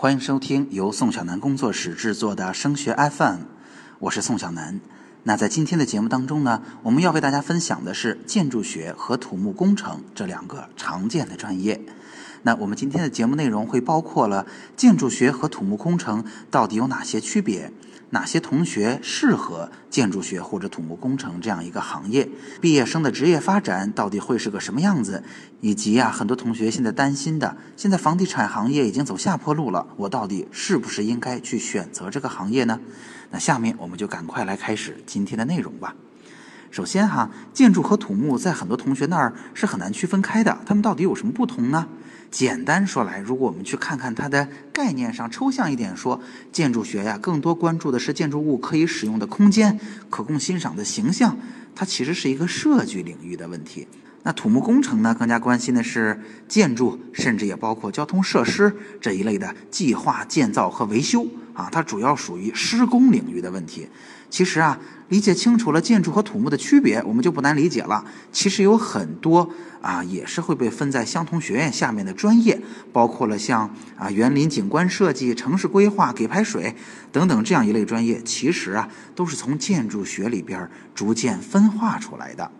欢迎收听由宋小南工作室制作的升学 FM，我是宋小南。那在今天的节目当中呢，我们要为大家分享的是建筑学和土木工程这两个常见的专业。那我们今天的节目内容会包括了建筑学和土木工程到底有哪些区别。哪些同学适合建筑学或者土木工程这样一个行业？毕业生的职业发展到底会是个什么样子？以及啊，很多同学现在担心的，现在房地产行业已经走下坡路了，我到底是不是应该去选择这个行业呢？那下面我们就赶快来开始今天的内容吧。首先哈，建筑和土木在很多同学那儿是很难区分开的，它们到底有什么不同呢？简单说来，如果我们去看看它的概念上抽象一点说，建筑学呀，更多关注的是建筑物可以使用的空间、可供欣赏的形象，它其实是一个设计领域的问题。那土木工程呢，更加关心的是建筑，甚至也包括交通设施这一类的计划、建造和维修啊，它主要属于施工领域的问题。其实啊，理解清楚了建筑和土木的区别，我们就不难理解了。其实有很多啊，也是会被分在相同学院下面的专业，包括了像啊园林景观设计、城市规划、给排水等等这样一类专业，其实啊都是从建筑学里边逐渐分化出来的。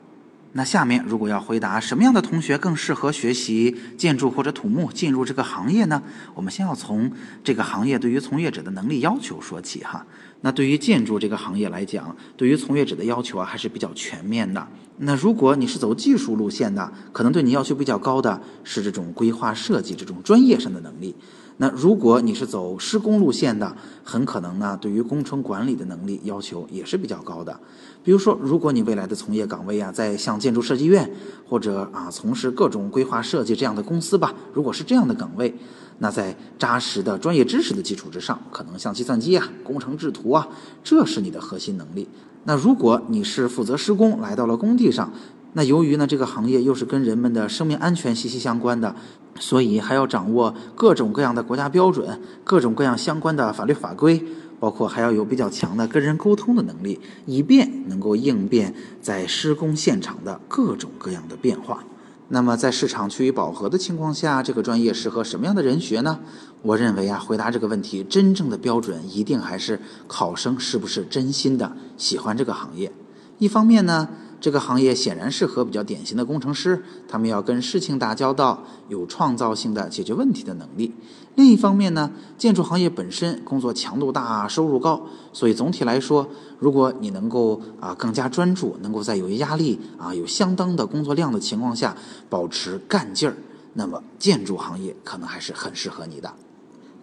那下面如果要回答什么样的同学更适合学习建筑或者土木进入这个行业呢？我们先要从这个行业对于从业者的能力要求说起哈。那对于建筑这个行业来讲，对于从业者的要求啊还是比较全面的。那如果你是走技术路线的，可能对你要求比较高的是这种规划设计这种专业上的能力。那如果你是走施工路线的，很可能呢，对于工程管理的能力要求也是比较高的。比如说，如果你未来的从业岗位啊，在像建筑设计院或者啊从事各种规划设计这样的公司吧，如果是这样的岗位，那在扎实的专业知识的基础之上，可能像计算机啊、工程制图啊，这是你的核心能力。那如果你是负责施工，来到了工地上。那由于呢，这个行业又是跟人们的生命安全息息相关的，所以还要掌握各种各样的国家标准、各种各样相关的法律法规，包括还要有比较强的跟人沟通的能力，以便能够应变在施工现场的各种各样的变化。那么，在市场趋于饱和的情况下，这个专业适合什么样的人学呢？我认为啊，回答这个问题，真正的标准一定还是考生是不是真心的喜欢这个行业。一方面呢。这个行业显然适合比较典型的工程师，他们要跟事情打交道，有创造性的解决问题的能力。另一方面呢，建筑行业本身工作强度大，收入高，所以总体来说，如果你能够啊更加专注，能够在有压力啊有相当的工作量的情况下保持干劲儿，那么建筑行业可能还是很适合你的。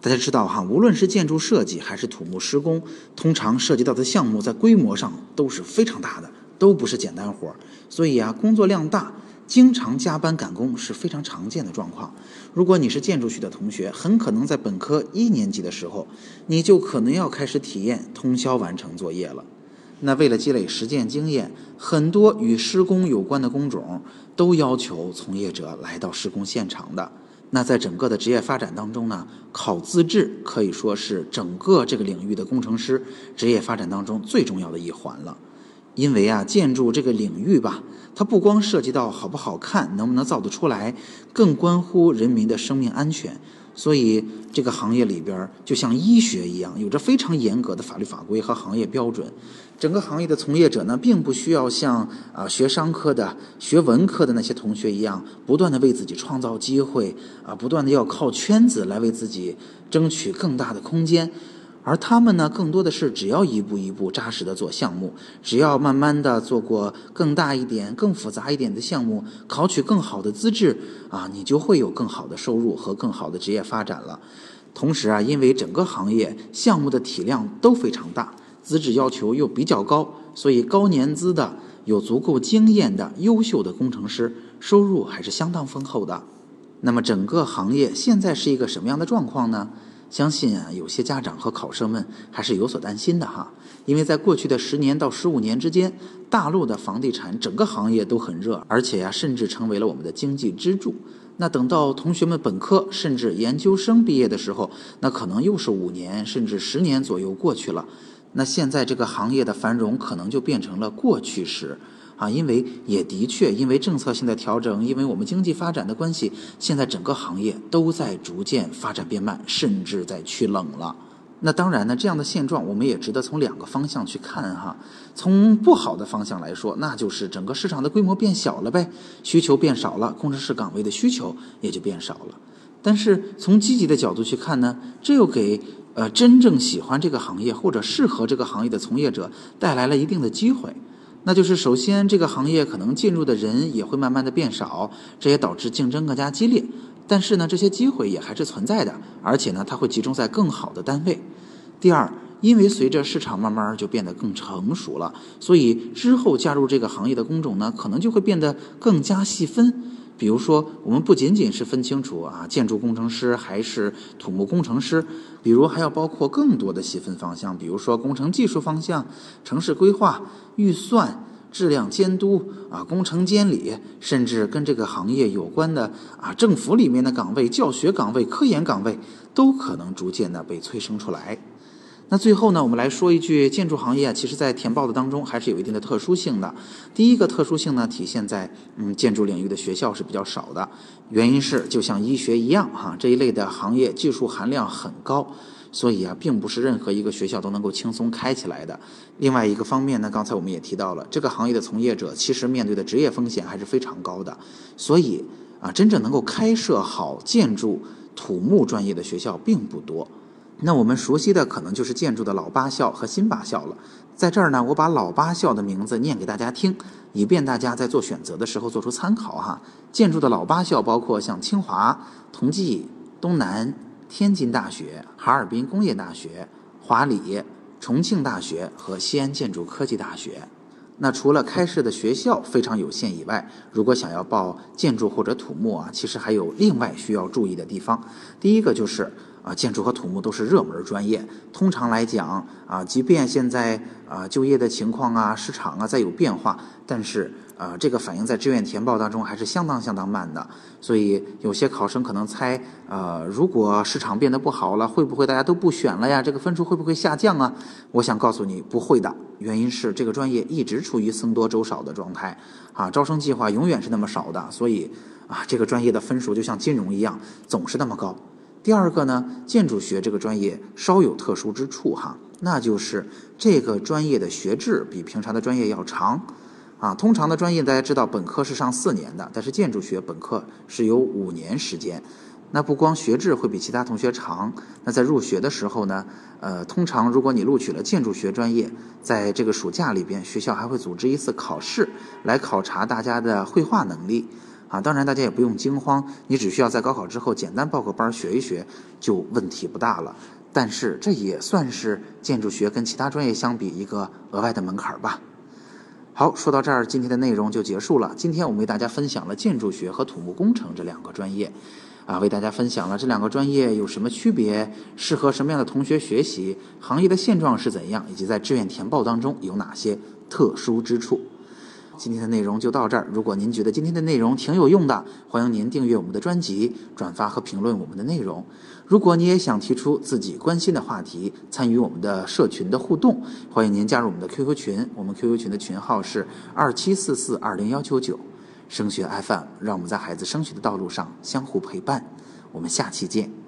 大家知道哈，无论是建筑设计还是土木施工，通常涉及到的项目在规模上都是非常大的。都不是简单活儿，所以啊，工作量大，经常加班赶工是非常常见的状况。如果你是建筑系的同学，很可能在本科一年级的时候，你就可能要开始体验通宵完成作业了。那为了积累实践经验，很多与施工有关的工种都要求从业者来到施工现场的。那在整个的职业发展当中呢，考资质可以说是整个这个领域的工程师职业发展当中最重要的一环了。因为啊，建筑这个领域吧，它不光涉及到好不好看、能不能造得出来，更关乎人民的生命安全。所以，这个行业里边就像医学一样，有着非常严格的法律法规和行业标准。整个行业的从业者呢，并不需要像啊学商科的、学文科的那些同学一样，不断的为自己创造机会啊，不断的要靠圈子来为自己争取更大的空间。而他们呢，更多的是只要一步一步扎实的做项目，只要慢慢的做过更大一点、更复杂一点的项目，考取更好的资质啊，你就会有更好的收入和更好的职业发展了。同时啊，因为整个行业项目的体量都非常大，资质要求又比较高，所以高年资的、有足够经验的优秀的工程师收入还是相当丰厚的。那么整个行业现在是一个什么样的状况呢？相信啊，有些家长和考生们还是有所担心的哈，因为在过去的十年到十五年之间，大陆的房地产整个行业都很热，而且呀，甚至成为了我们的经济支柱。那等到同学们本科甚至研究生毕业的时候，那可能又是五年甚至十年左右过去了。那现在这个行业的繁荣可能就变成了过去时，啊，因为也的确因为政策性的调整，因为我们经济发展的关系，现在整个行业都在逐渐发展变慢，甚至在趋冷了。那当然呢，这样的现状我们也值得从两个方向去看哈。从不好的方向来说，那就是整个市场的规模变小了呗，需求变少了，工程师岗位的需求也就变少了。但是从积极的角度去看呢，这又给呃真正喜欢这个行业或者适合这个行业的从业者带来了一定的机会。那就是首先这个行业可能进入的人也会慢慢的变少，这也导致竞争更加激烈。但是呢，这些机会也还是存在的，而且呢，它会集中在更好的单位。第二，因为随着市场慢慢就变得更成熟了，所以之后加入这个行业的工种呢，可能就会变得更加细分。比如说，我们不仅仅是分清楚啊，建筑工程师还是土木工程师，比如还要包括更多的细分方向，比如说工程技术方向、城市规划、预算。质量监督啊，工程监理，甚至跟这个行业有关的啊，政府里面的岗位、教学岗位、科研岗位，都可能逐渐的被催生出来。那最后呢，我们来说一句，建筑行业其实在填报的当中还是有一定的特殊性的。第一个特殊性呢，体现在嗯，建筑领域的学校是比较少的，原因是就像医学一样哈，这一类的行业技术含量很高。所以啊，并不是任何一个学校都能够轻松开起来的。另外一个方面呢，刚才我们也提到了，这个行业的从业者其实面对的职业风险还是非常高的。所以啊，真正能够开设好建筑、土木专业的学校并不多。那我们熟悉的可能就是建筑的老八校和新八校了。在这儿呢，我把老八校的名字念给大家听，以便大家在做选择的时候做出参考哈。建筑的老八校包括像清华、同济、东南。天津大学、哈尔滨工业大学、华理、重庆大学和西安建筑科技大学。那除了开设的学校非常有限以外，如果想要报建筑或者土木啊，其实还有另外需要注意的地方。第一个就是啊，建筑和土木都是热门专业。通常来讲啊，即便现在啊就业的情况啊、市场啊再有变化，但是。啊，这个反映在志愿填报当中还是相当相当慢的，所以有些考生可能猜，呃，如果市场变得不好了，会不会大家都不选了呀？这个分数会不会下降啊？我想告诉你，不会的。原因是这个专业一直处于僧多粥少的状态，啊，招生计划永远是那么少的，所以啊，这个专业的分数就像金融一样，总是那么高。第二个呢，建筑学这个专业稍有特殊之处哈，那就是这个专业的学制比平常的专业要长。啊，通常的专业大家知道，本科是上四年的，但是建筑学本科是有五年时间。那不光学制会比其他同学长，那在入学的时候呢，呃，通常如果你录取了建筑学专业，在这个暑假里边，学校还会组织一次考试，来考察大家的绘画能力。啊，当然大家也不用惊慌，你只需要在高考之后简单报个班学一学，就问题不大了。但是这也算是建筑学跟其他专业相比一个额外的门槛吧。好，说到这儿，今天的内容就结束了。今天我们为大家分享了建筑学和土木工程这两个专业，啊，为大家分享了这两个专业有什么区别，适合什么样的同学学习，行业的现状是怎样，以及在志愿填报当中有哪些特殊之处。今天的内容就到这儿。如果您觉得今天的内容挺有用的，欢迎您订阅我们的专辑、转发和评论我们的内容。如果你也想提出自己关心的话题，参与我们的社群的互动，欢迎您加入我们的 QQ 群。我们 QQ 群的群号是二七四四二零幺九九。升学 FM，让我们在孩子升学的道路上相互陪伴。我们下期见。